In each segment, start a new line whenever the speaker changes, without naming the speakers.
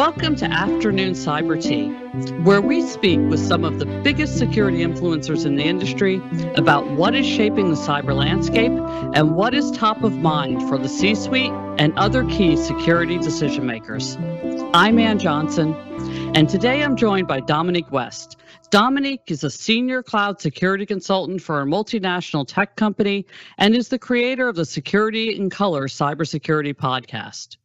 Welcome to Afternoon Cyber Tea, where we speak with some of the biggest security influencers in the industry about what is shaping the cyber landscape and what is top of mind for the C suite and other key security decision makers. I'm Ann Johnson, and today I'm joined by Dominique West. Dominique is a senior cloud security consultant for a multinational tech company and is the creator of the Security in Color cybersecurity podcast.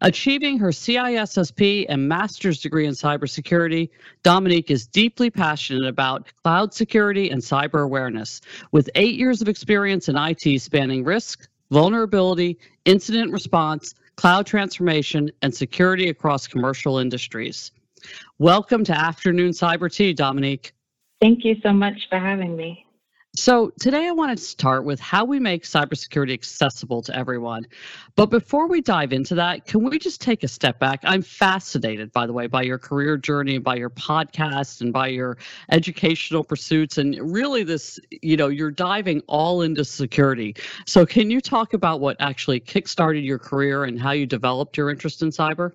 Achieving her CISSP and master's degree in cybersecurity, Dominique is deeply passionate about cloud security and cyber awareness. With eight years of experience in IT spanning risk, vulnerability, incident response, cloud transformation, and security across commercial industries. Welcome to Afternoon Cyber Tea, Dominique.
Thank you so much for having me.
So, today I want to start with how we make cybersecurity accessible to everyone. But before we dive into that, can we just take a step back? I'm fascinated, by the way, by your career journey, by your podcast, and by your educational pursuits. And really, this, you know, you're diving all into security. So, can you talk about what actually kickstarted your career and how you developed your interest in cyber?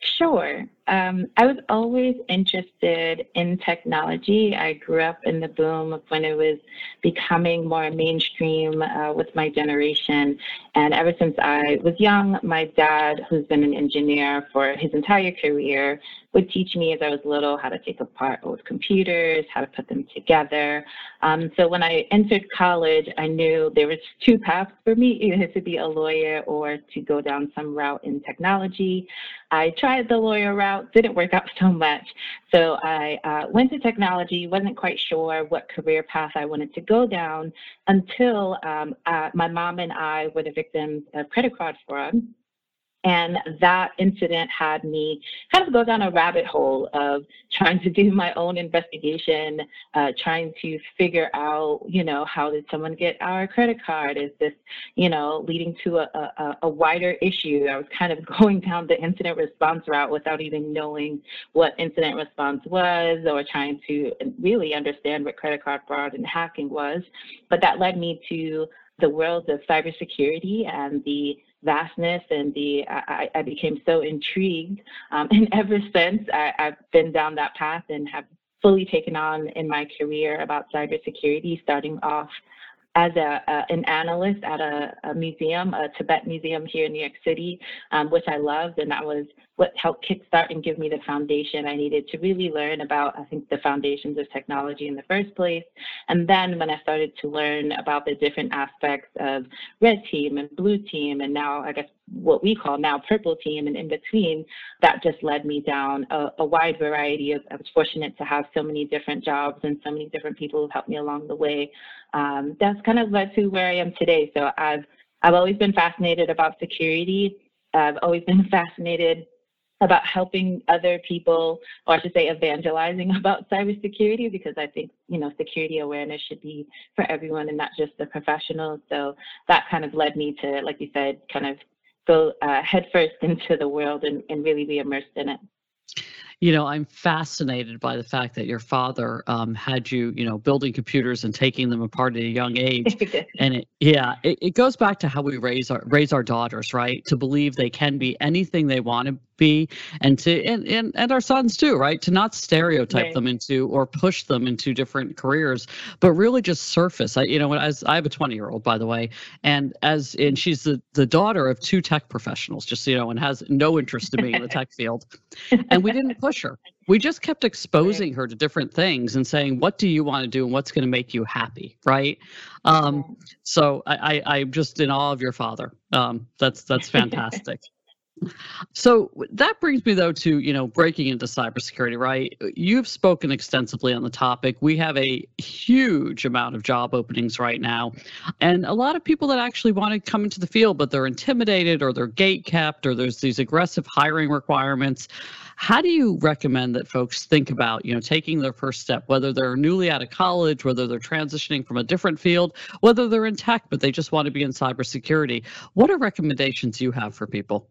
Sure. Um, I was always interested in technology. I grew up in the boom of when it was becoming more mainstream uh, with my generation. And ever since I was young, my dad, who's been an engineer for his entire career, would teach me as I was little how to take apart old computers, how to put them together. Um, so when I entered college, I knew there was two paths for me, either to be a lawyer or to go down some route in technology. I tried the lawyer route, didn't work out so much. So I uh, went to technology, wasn't quite sure what career path I wanted to go down until um, uh, my mom and I were the victims of credit card fraud. And that incident had me kind of go down a rabbit hole of trying to do my own investigation, uh, trying to figure out, you know, how did someone get our credit card? Is this, you know, leading to a, a, a wider issue? I was kind of going down the incident response route without even knowing what incident response was or trying to really understand what credit card fraud and hacking was. But that led me to the world of cybersecurity and the vastness and the I, I became so intrigued um, and ever since I, I've been down that path and have fully taken on in my career about cybersecurity starting off as a, an analyst at a, a, museum, a Tibet museum here in New York City, um, which I loved, and that was what helped kickstart and give me the foundation I needed to really learn about, I think, the foundations of technology in the first place. And then when I started to learn about the different aspects of red team and blue team, and now I guess what we call now purple team and in between, that just led me down a, a wide variety of, I was fortunate to have so many different jobs and so many different people who helped me along the way. Um, that's kind of led to where I am today. So I've, I've always been fascinated about security. I've always been fascinated about helping other people, or I should say evangelizing about cybersecurity, because I think, you know, security awareness should be for everyone and not just the professionals. So that kind of led me to, like you said, kind of go uh, headfirst into the world and, and really be immersed in it
you know, I'm fascinated by the fact that your father um, had you, you know, building computers and taking them apart at a young age. and it, yeah, it, it goes back to how we raise our raise our daughters, right? To believe they can be anything they want to be and to and, and, and our sons too right to not stereotype right. them into or push them into different careers but really just surface i you know as i have a 20 year old by the way and as and she's the, the daughter of two tech professionals just you know and has no interest in being in the tech field and we didn't push her we just kept exposing her to different things and saying what do you want to do and what's going to make you happy? Right? Um, so I, I i'm just in awe of your father. Um, that's that's fantastic. So that brings me though to you know breaking into cybersecurity, right? You've spoken extensively on the topic. We have a huge amount of job openings right now, and a lot of people that actually want to come into the field, but they're intimidated or they're gate kept or there's these aggressive hiring requirements. How do you recommend that folks think about you know taking their first step, whether they're newly out of college, whether they're transitioning from a different field, whether they're in tech but they just want to be in cybersecurity? What are recommendations you have for people?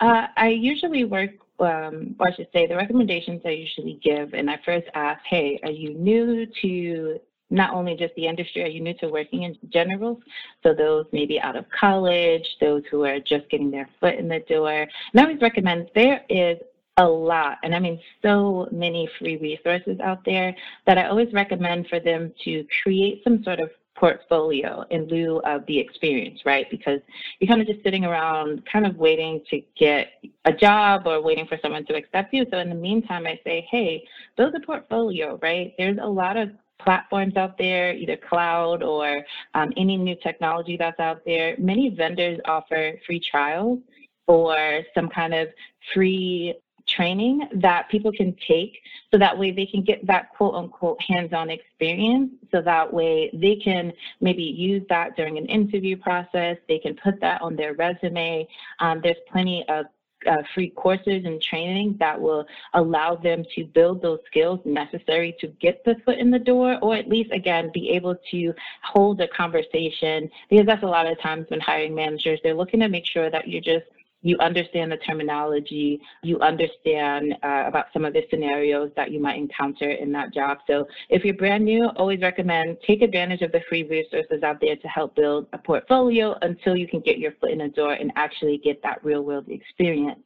Uh, I usually work, um, or I should say, the recommendations I usually give, and I first ask, hey, are you new to not only just the industry, are you new to working in general? So those maybe out of college, those who are just getting their foot in the door. And I always recommend there is a lot, and I mean so many free resources out there that I always recommend for them to create some sort of portfolio in lieu of the experience, right? Because you're kind of just sitting around kind of waiting to get a job or waiting for someone to accept you. So in the meantime, I say, hey, build a portfolio, right? There's a lot of platforms out there, either cloud or um, any new technology that's out there. Many vendors offer free trials or some kind of free training that people can take so that way they can get that quote unquote hands-on experience so that way they can maybe use that during an interview process they can put that on their resume um, there's plenty of uh, free courses and training that will allow them to build those skills necessary to get the foot in the door, or at least, again, be able to hold a conversation. Because that's a lot of times when hiring managers, they're looking to make sure that you're just you understand the terminology, you understand uh, about some of the scenarios that you might encounter in that job. So if you're brand new, always recommend take advantage of the free resources out there to help build a portfolio until you can get your foot in the door and actually get that real world experience.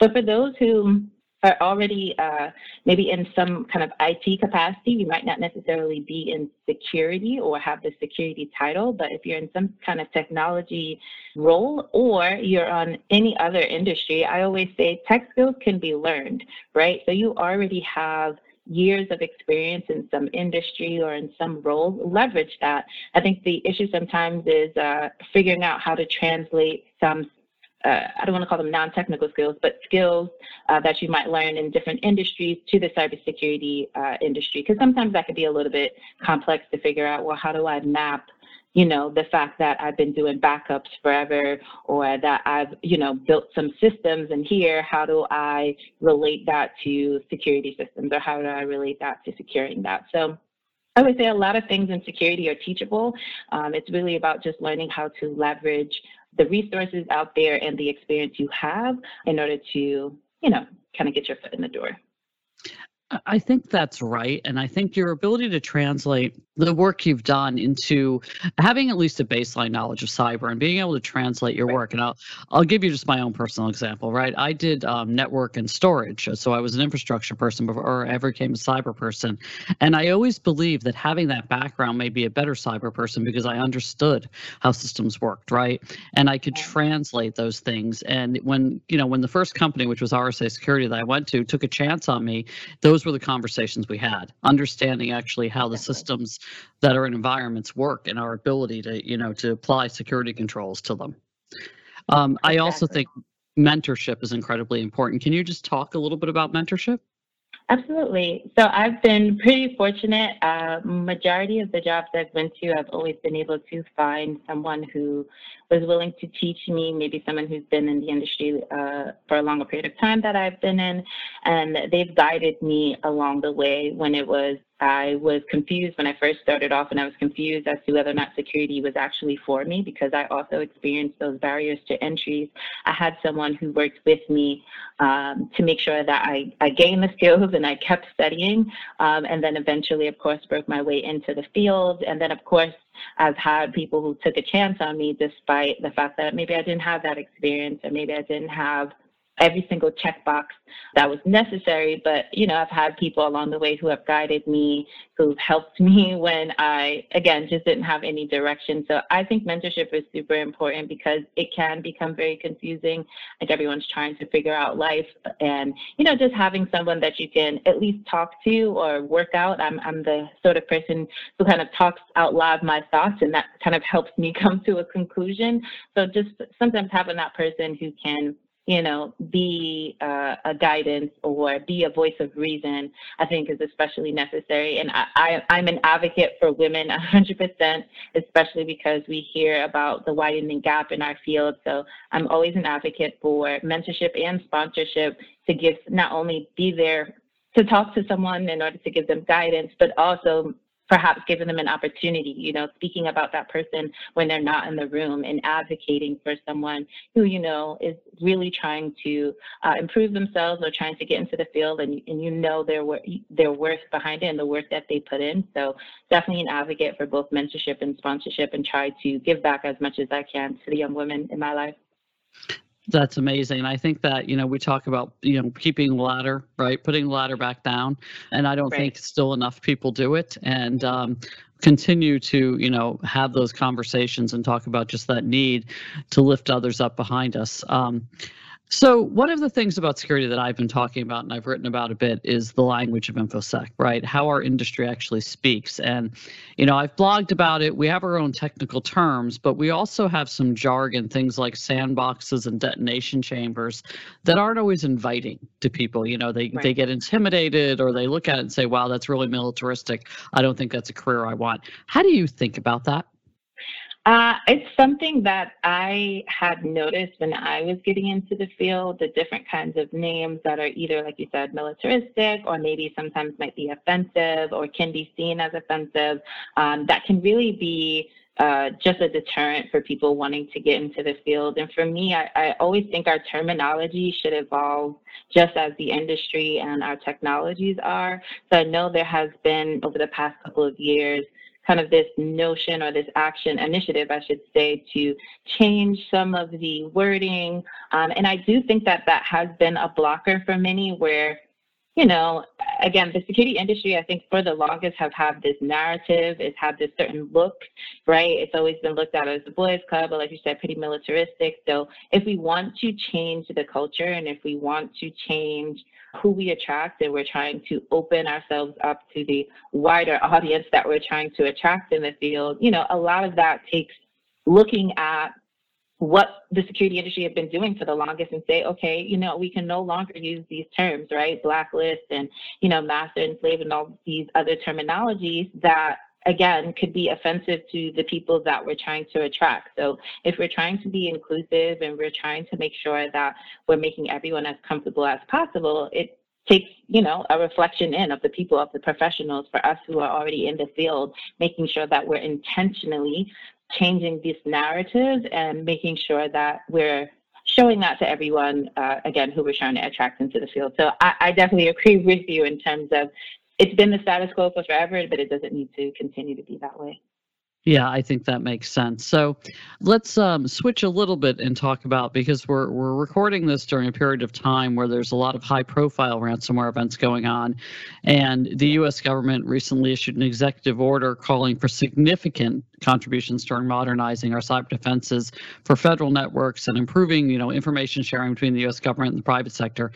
But for those who are already uh, maybe in some kind of IT capacity. You might not necessarily be in security or have the security title, but if you're in some kind of technology role or you're on any other industry, I always say tech skills can be learned, right? So you already have years of experience in some industry or in some role, leverage that. I think the issue sometimes is uh, figuring out how to translate some uh, I don't want to call them non-technical skills, but skills uh, that you might learn in different industries to the cybersecurity uh, industry. Because sometimes that could be a little bit complex to figure out. Well, how do I map, you know, the fact that I've been doing backups forever, or that I've, you know, built some systems, and here, how do I relate that to security systems, or how do I relate that to securing that? So. I would say a lot of things in security are teachable. Um, it's really about just learning how to leverage the resources out there and the experience you have in order to, you know, kind of get your foot in the door.
I think that's right. And I think your ability to translate the work you've done into having at least a baseline knowledge of cyber and being able to translate your right. work. And I'll I'll give you just my own personal example, right? I did um, network and storage, so I was an infrastructure person before I ever became a cyber person, and I always believed that having that background made me a better cyber person because I understood how systems worked, right? And I could translate those things. And when you know when the first company, which was RSA Security that I went to, took a chance on me, those were the conversations we had, understanding actually how the systems that are in environments work and our ability to you know to apply security controls to them um, exactly. i also think mentorship is incredibly important can you just talk a little bit about mentorship
Absolutely. So I've been pretty fortunate. Uh, majority of the jobs I've been to, I've always been able to find someone who was willing to teach me, maybe someone who's been in the industry uh, for a longer period of time that I've been in, and they've guided me along the way when it was I was confused when I first started off, and I was confused as to whether or not security was actually for me because I also experienced those barriers to entries. I had someone who worked with me um, to make sure that I, I gained the skills and I kept studying, um, and then eventually, of course, broke my way into the field. And then, of course, I've had people who took a chance on me despite the fact that maybe I didn't have that experience or maybe I didn't have every single checkbox that was necessary. But, you know, I've had people along the way who have guided me, who've helped me when I, again, just didn't have any direction. So I think mentorship is super important because it can become very confusing. Like everyone's trying to figure out life. And, you know, just having someone that you can at least talk to or work out. I'm, I'm the sort of person who kind of talks out loud my thoughts, and that kind of helps me come to a conclusion. So just sometimes having that person who can you know, be uh, a guidance or be a voice of reason, I think is especially necessary. And I, I, am an advocate for women 100%, especially because we hear about the widening gap in our field. So I'm always an advocate for mentorship and sponsorship to give, not only be there to talk to someone in order to give them guidance, but also perhaps giving them an opportunity, you know, speaking about that person when they're not in the room and advocating for someone who, you know, is really trying to uh, improve themselves or trying to get into the field and, and you know their, their worth behind it and the work that they put in. So definitely an advocate for both mentorship and sponsorship and try to give back as much as I can to the young women in my life.
That's amazing. I think that, you know, we talk about, you know, keeping the ladder, right? Putting the ladder back down. And I don't right. think still enough people do it. And um, continue to, you know, have those conversations and talk about just that need to lift others up behind us. Um, so one of the things about security that I've been talking about and I've written about a bit is the language of infosec, right? How our industry actually speaks. And, you know, I've blogged about it. We have our own technical terms, but we also have some jargon, things like sandboxes and detonation chambers that aren't always inviting to people. You know, they, right. they get intimidated or they look at it and say, wow, that's really militaristic. I don't think that's a career I want. How do you think about that?
Uh, it's something that I had noticed when I was getting into the field, the different kinds of names that are either, like you said, militaristic or maybe sometimes might be offensive or can be seen as offensive, um, that can really be uh, just a deterrent for people wanting to get into the field. And for me, I, I always think our terminology should evolve just as the industry and our technologies are. So I know there has been over the past couple of years kind of this notion or this action initiative, I should say, to change some of the wording. Um, and I do think that that has been a blocker for many where, you know, again, the security industry, I think for the longest have had this narrative, it's had this certain look, right? It's always been looked at as a boys club, but like you said, pretty militaristic. So if we want to change the culture and if we want to change who we attract and we're trying to open ourselves up to the wider audience that we're trying to attract in the field, you know, a lot of that takes looking at what the security industry have been doing for the longest and say, okay, you know, we can no longer use these terms, right? Blacklist and, you know, master and slave and all these other terminologies that again could be offensive to the people that we're trying to attract. So if we're trying to be inclusive and we're trying to make sure that we're making everyone as comfortable as possible, it takes you know a reflection in of the people of the professionals for us who are already in the field making sure that we're intentionally changing this narrative and making sure that we're showing that to everyone uh, again who we're trying to attract into the field so I, I definitely agree with you in terms of it's been the status quo for forever, but it doesn't need to continue to be that way.
Yeah, I think that makes sense. So let's um, switch a little bit and talk about because we're we're recording this during a period of time where there's a lot of high-profile ransomware events going on, and the U.S. government recently issued an executive order calling for significant contributions toward modernizing our cyber defenses for federal networks and improving, you know, information sharing between the U.S. government and the private sector.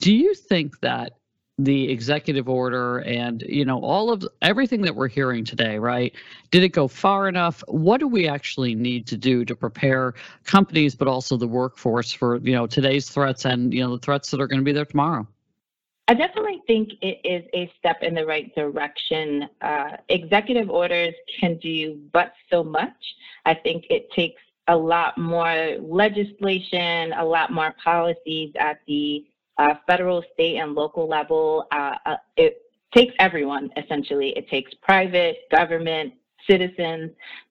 Do you think that the executive order and you know all of everything that we're hearing today right did it go far enough what do we actually need to do to prepare companies but also the workforce for you know today's threats and you know the threats that are going to be there tomorrow
I definitely think it is a step in the right direction. Uh, executive orders can do but so much. I think it takes a lot more legislation, a lot more policies at the uh, federal, state, and local level. Uh, uh, it takes everyone, essentially. It takes private, government, citizens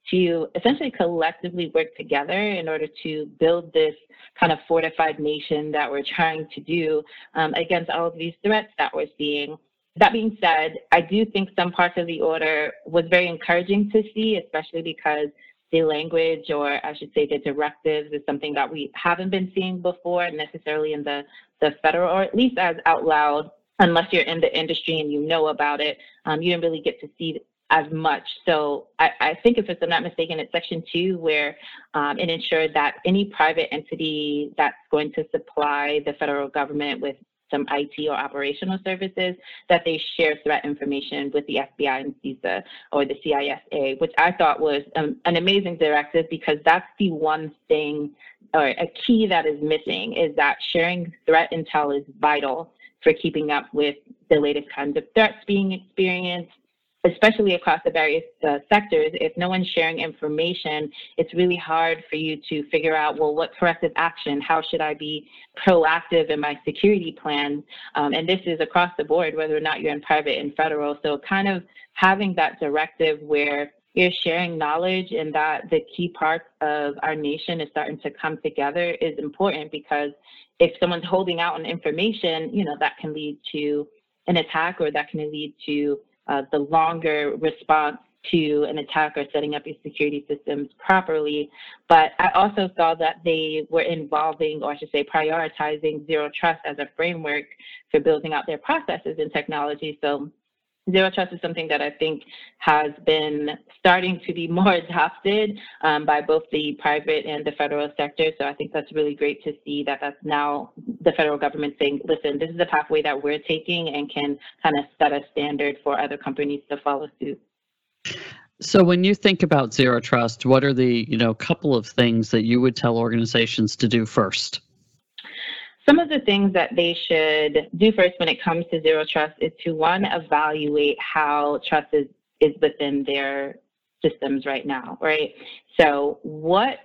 to essentially collectively work together in order to build this kind of fortified nation that we're trying to do um, against all of these threats that we're seeing. That being said, I do think some parts of the order was very encouraging to see, especially because the language, or I should say the directives, is something that we haven't been seeing before necessarily in the the federal, or at least as out loud, unless you're in the industry and you know about it, um, you didn't really get to see as much. So I, I, think if I'm not mistaken, it's section two where um, it ensured that any private entity that's going to supply the federal government with some IT or operational services, that they share threat information with the FBI and CISA or the CISA, which I thought was um, an amazing directive because that's the one thing or a key that is missing is that sharing threat intel is vital for keeping up with the latest kinds of threats being experienced especially across the various uh, sectors, if no one's sharing information, it's really hard for you to figure out, well, what corrective action, how should I be proactive in my security plan? Um, and this is across the board, whether or not you're in private and federal. So kind of having that directive where you're sharing knowledge and that the key parts of our nation is starting to come together is important because if someone's holding out on information, you know, that can lead to an attack or that can lead to uh, the longer response to an attack or setting up your security systems properly. But I also saw that they were involving, or I should say, prioritizing zero trust as a framework for building out their processes and technology. So Zero trust is something that I think has been starting to be more adopted um, by both the private and the federal sector. So I think that's really great to see that that's now the federal government saying, listen, this is the pathway that we're taking and can kind of set a standard for other companies to follow suit.
So when you think about zero trust, what are the, you know, couple of things that you would tell organizations to do first?
Some of the things that they should do first when it comes to zero trust is to one, evaluate how trust is, is within their systems right now, right? So what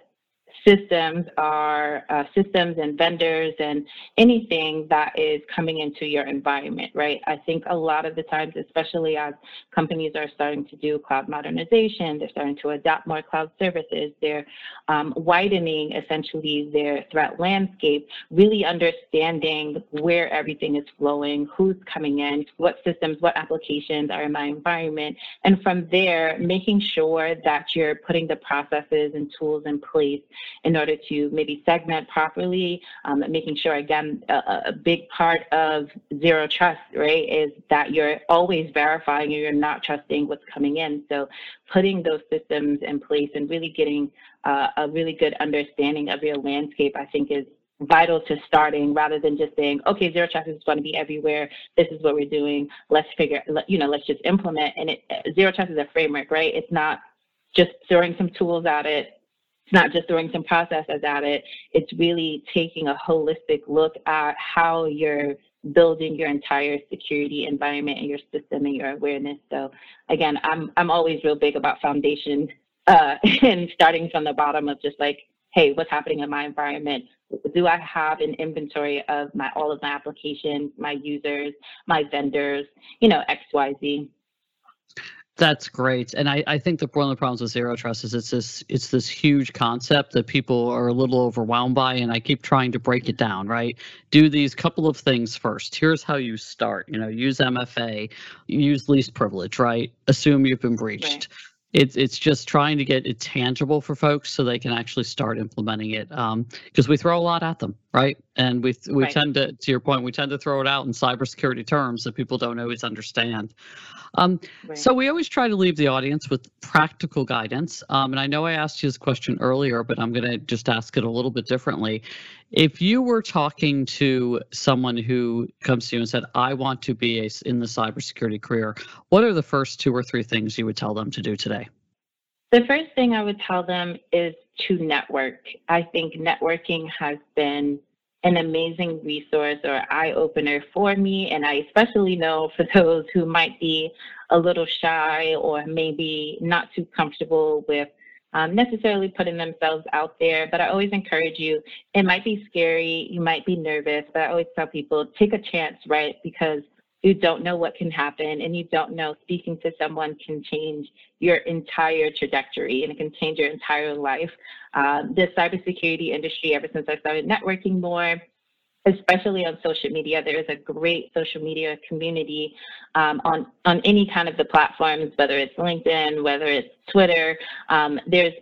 systems are uh, systems and vendors and anything that is coming into your environment, right? I think a lot of the times, especially as companies are starting to do cloud modernization, they're starting to adopt more cloud services, they're um, widening essentially their threat landscape, really understanding where everything is flowing, who's coming in, what systems, what applications are in my environment, and from there, making sure that you're putting the processes and tools in place in order to maybe segment properly, um, making sure, again, a, a, big part of zero trust, right, is that you're always verifying you're not trusting what's coming in. So putting those systems in place and really getting uh, a really good understanding of your landscape, I think is vital to starting rather than just saying, okay, zero trust is going to be everywhere. This is what we're doing. Let's figure, you know, let's just implement. And it, zero trust is a framework, right? It's not just throwing some tools at it it's not just throwing some processes at it. It's really taking a holistic look at how you're building your entire security environment and your system and your awareness. So again, I'm I'm always real big about foundation uh, and starting from the bottom of just like, hey, what's happening in my environment? Do I have an inventory of my all of my applications, my users, my vendors, you know, X, Y, Z.
That's great, and I, I think that one of the problems with zero trust is it's this it's this huge concept that people are a little overwhelmed by, and I keep trying to break it down. Right, do these couple of things first. Here's how you start. You know, use MFA, use least privilege. Right, assume you've been breached. Right it's it's just trying to get it tangible for folks so they can actually start implementing it because um, we throw a lot at them right and we we right. tend to to your point we tend to throw it out in cybersecurity terms that people don't always understand um, right. so we always try to leave the audience with practical guidance um, and i know i asked you this question earlier but i'm going to just ask it a little bit differently if you were talking to someone who comes to you and said, I want to be a, in the cybersecurity career, what are the first two or three things you would tell them to do today?
The first thing I would tell them is to network. I think networking has been an amazing resource or eye opener for me. And I especially know for those who might be a little shy or maybe not too comfortable with um, necessarily putting themselves out there, but I always encourage you. It might be scary, you might be nervous, but I always tell people take a chance, right? Because you don't know what can happen and you don't know speaking to someone can change your entire trajectory and it can change your entire life. Uh, the cybersecurity industry, ever since I started networking more, especially on social media. There is a great social media community um, on, on any kind of the platforms, whether it's LinkedIn, whether it's Twitter. Um, there's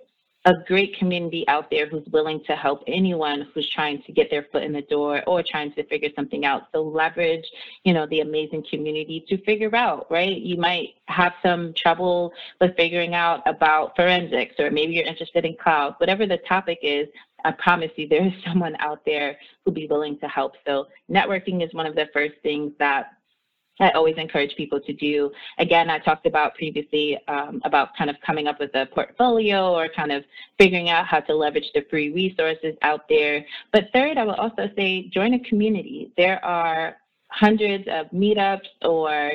a great community out there who's willing to help anyone who's trying to get their foot in the door or trying to figure something out. So leverage, you know, the amazing community to figure out, right? You might have some trouble with figuring out about forensics or maybe you're interested in cloud, whatever the topic is, I promise you there is someone out there who'll be willing to help. So networking is one of the first things that I always encourage people to do. Again, I talked about previously um, about kind of coming up with a portfolio or kind of figuring out how to leverage the free resources out there. But third, I will also say join a community. There are hundreds of meetups or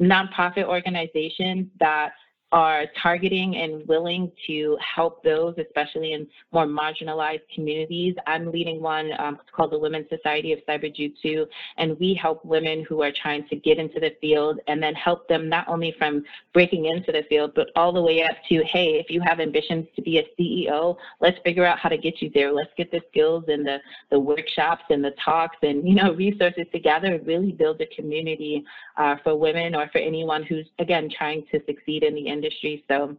nonprofit organizations that are targeting and willing to help those, especially in more marginalized communities. I'm leading one um, called the Women's Society of Cyberjutsu, and we help women who are trying to get into the field and then help them not only from breaking into the field, but all the way up to, hey, if you have ambitions to be a CEO, let's figure out how to get you there. Let's get the skills and the, the workshops and the talks and, you know, resources together and really build a community uh, for women or for anyone who's, again, trying to succeed in the industry. So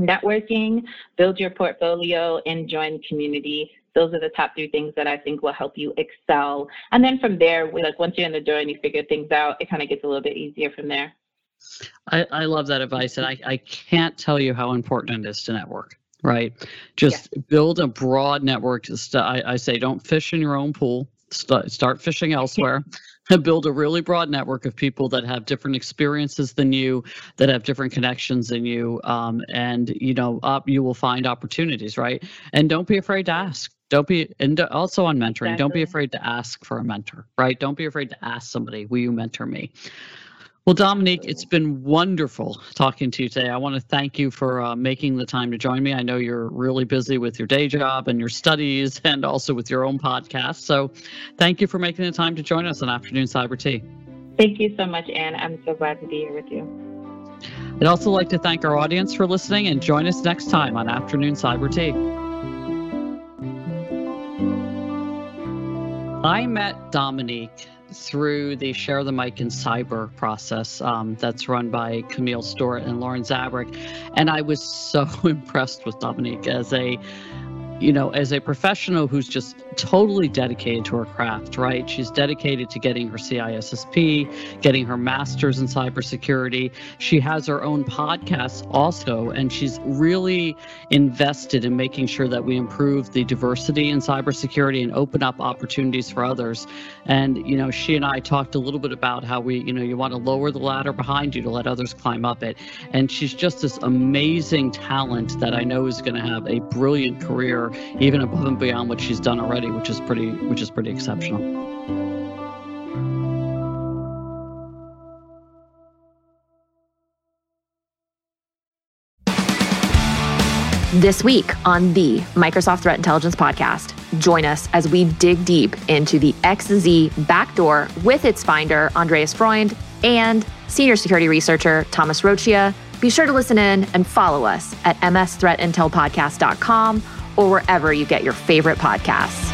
networking, build your portfolio, and join community. Those are the top three things that I think will help you excel. And then from there, we, like once you're in the door and you figure things out, it kind of gets a little bit easier from there.
I, I love that advice, and I, I can't tell you how important it is to network right? Just yeah. build a broad network. I, I say don't fish in your own pool. Start, start fishing elsewhere build a really broad network of people that have different experiences than you, that have different connections than you, um, and you know, up you will find opportunities, right? And don't be afraid to ask. Don't be, and also on mentoring, exactly. don't be afraid to ask for a mentor, right? Don't be afraid to ask somebody, will you mentor me? Well, Dominique, it's been wonderful talking to you today. I want to thank you for uh, making the time to join me. I know you're really busy with your day job and your studies and also with your own podcast. So thank you for making the time to join us on Afternoon Cyber Tea.
Thank you so much, Ann. I'm so glad to be here with you.
I'd also like to thank our audience for listening and join us next time on Afternoon Cyber Tea. I met Dominique through the Share the Mic in Cyber process um, that's run by Camille Stewart and Lauren Zabierek. And I was so impressed with Dominique as a you know, as a professional who's just totally dedicated to her craft, right? She's dedicated to getting her CISSP, getting her master's in cybersecurity. She has her own podcast also, and she's really invested in making sure that we improve the diversity in cybersecurity and open up opportunities for others. And, you know, she and I talked a little bit about how we, you know, you want to lower the ladder behind you to let others climb up it. And she's just this amazing talent that I know is going to have a brilliant career even above and beyond what she's done already, which is pretty which is pretty exceptional.
This week on the Microsoft Threat Intelligence Podcast, join us as we dig deep into the XZ backdoor with its finder, Andreas Freund, and senior security researcher, Thomas Roccia. Be sure to listen in and follow us at msthreatintelpodcast.com or wherever you get your favorite podcasts.